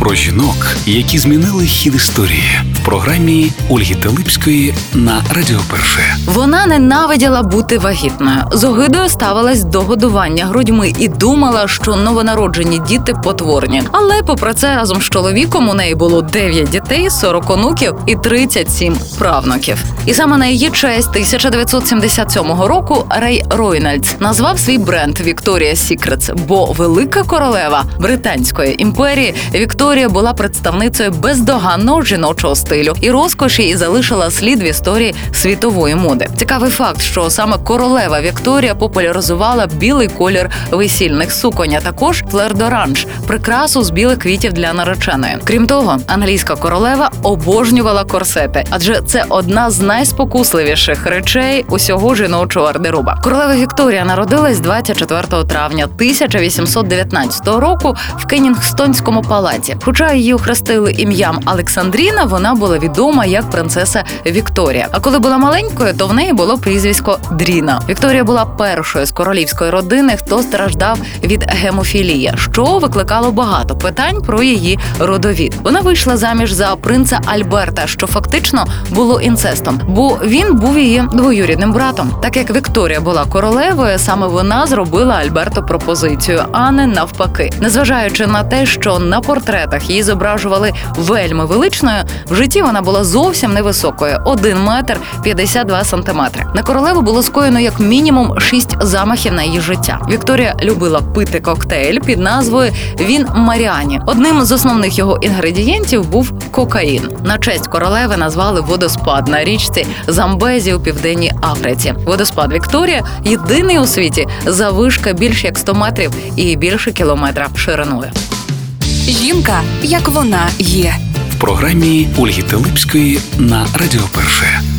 Про жінок, які змінили хід історії в програмі Ольги Телипської на Радіо Перше. Вона ненавиділа бути вагітною. З огидою ставилась до годування грудьми і думала, що новонароджені діти потворні. Але попри це, разом з чоловіком у неї було 9 дітей, 40 онуків і 37 правнуків. І саме на її честь 1977 року Рей Ройнальдс назвав свій бренд Victoria's Secrets, бо велика королева британської імперії Вікторія була представницею бездоганного жіночого стилю і розкоші і залишила слід в історії світової моди. Цікавий факт, що саме королева Вікторія популяризувала білий колір весільних суконь, а також флер-доранж – прикрасу з білих квітів для нареченої. Крім того, англійська королева обожнювала корсети, адже це одна з найспокусливіших речей усього жіночого гардероба. Королева Вікторія народилась 24 травня 1819 року в Кенінгстонському палаці. Хоча її охрестили ім'ям Олександріна, вона була відома як принцеса Вікторія. А коли була маленькою, то в неї було прізвисько Дріна. Вікторія була першою з королівської родини, хто страждав від гемофілії, що викликало багато питань про її родовід. Вона вийшла заміж за принца Альберта, що фактично було інцестом, бо він був її двоюрідним братом. Так як Вікторія була королевою, саме вона зробила Альберту пропозицію, а не навпаки. Незважаючи на те, що на портретах її зображували вельми величною, в житті вона була зовсім невисокою 1 метр 52 сантиметри. На королеву було скоєно як мінімум шість замахів на її життя. Вікторія любила пити коктейль під назвою Він Маріані. Одним з основних його інгредієнтів був кокаїн. На честь королеви назвали водоспад на річці Замбезі у південній Африці. Водоспад Вікторія єдиний у світі завишка більш як 100 метрів і більше кілометра шириною. Жінка, як вона є. В програмі Ольги Телипської на Радіо Перше.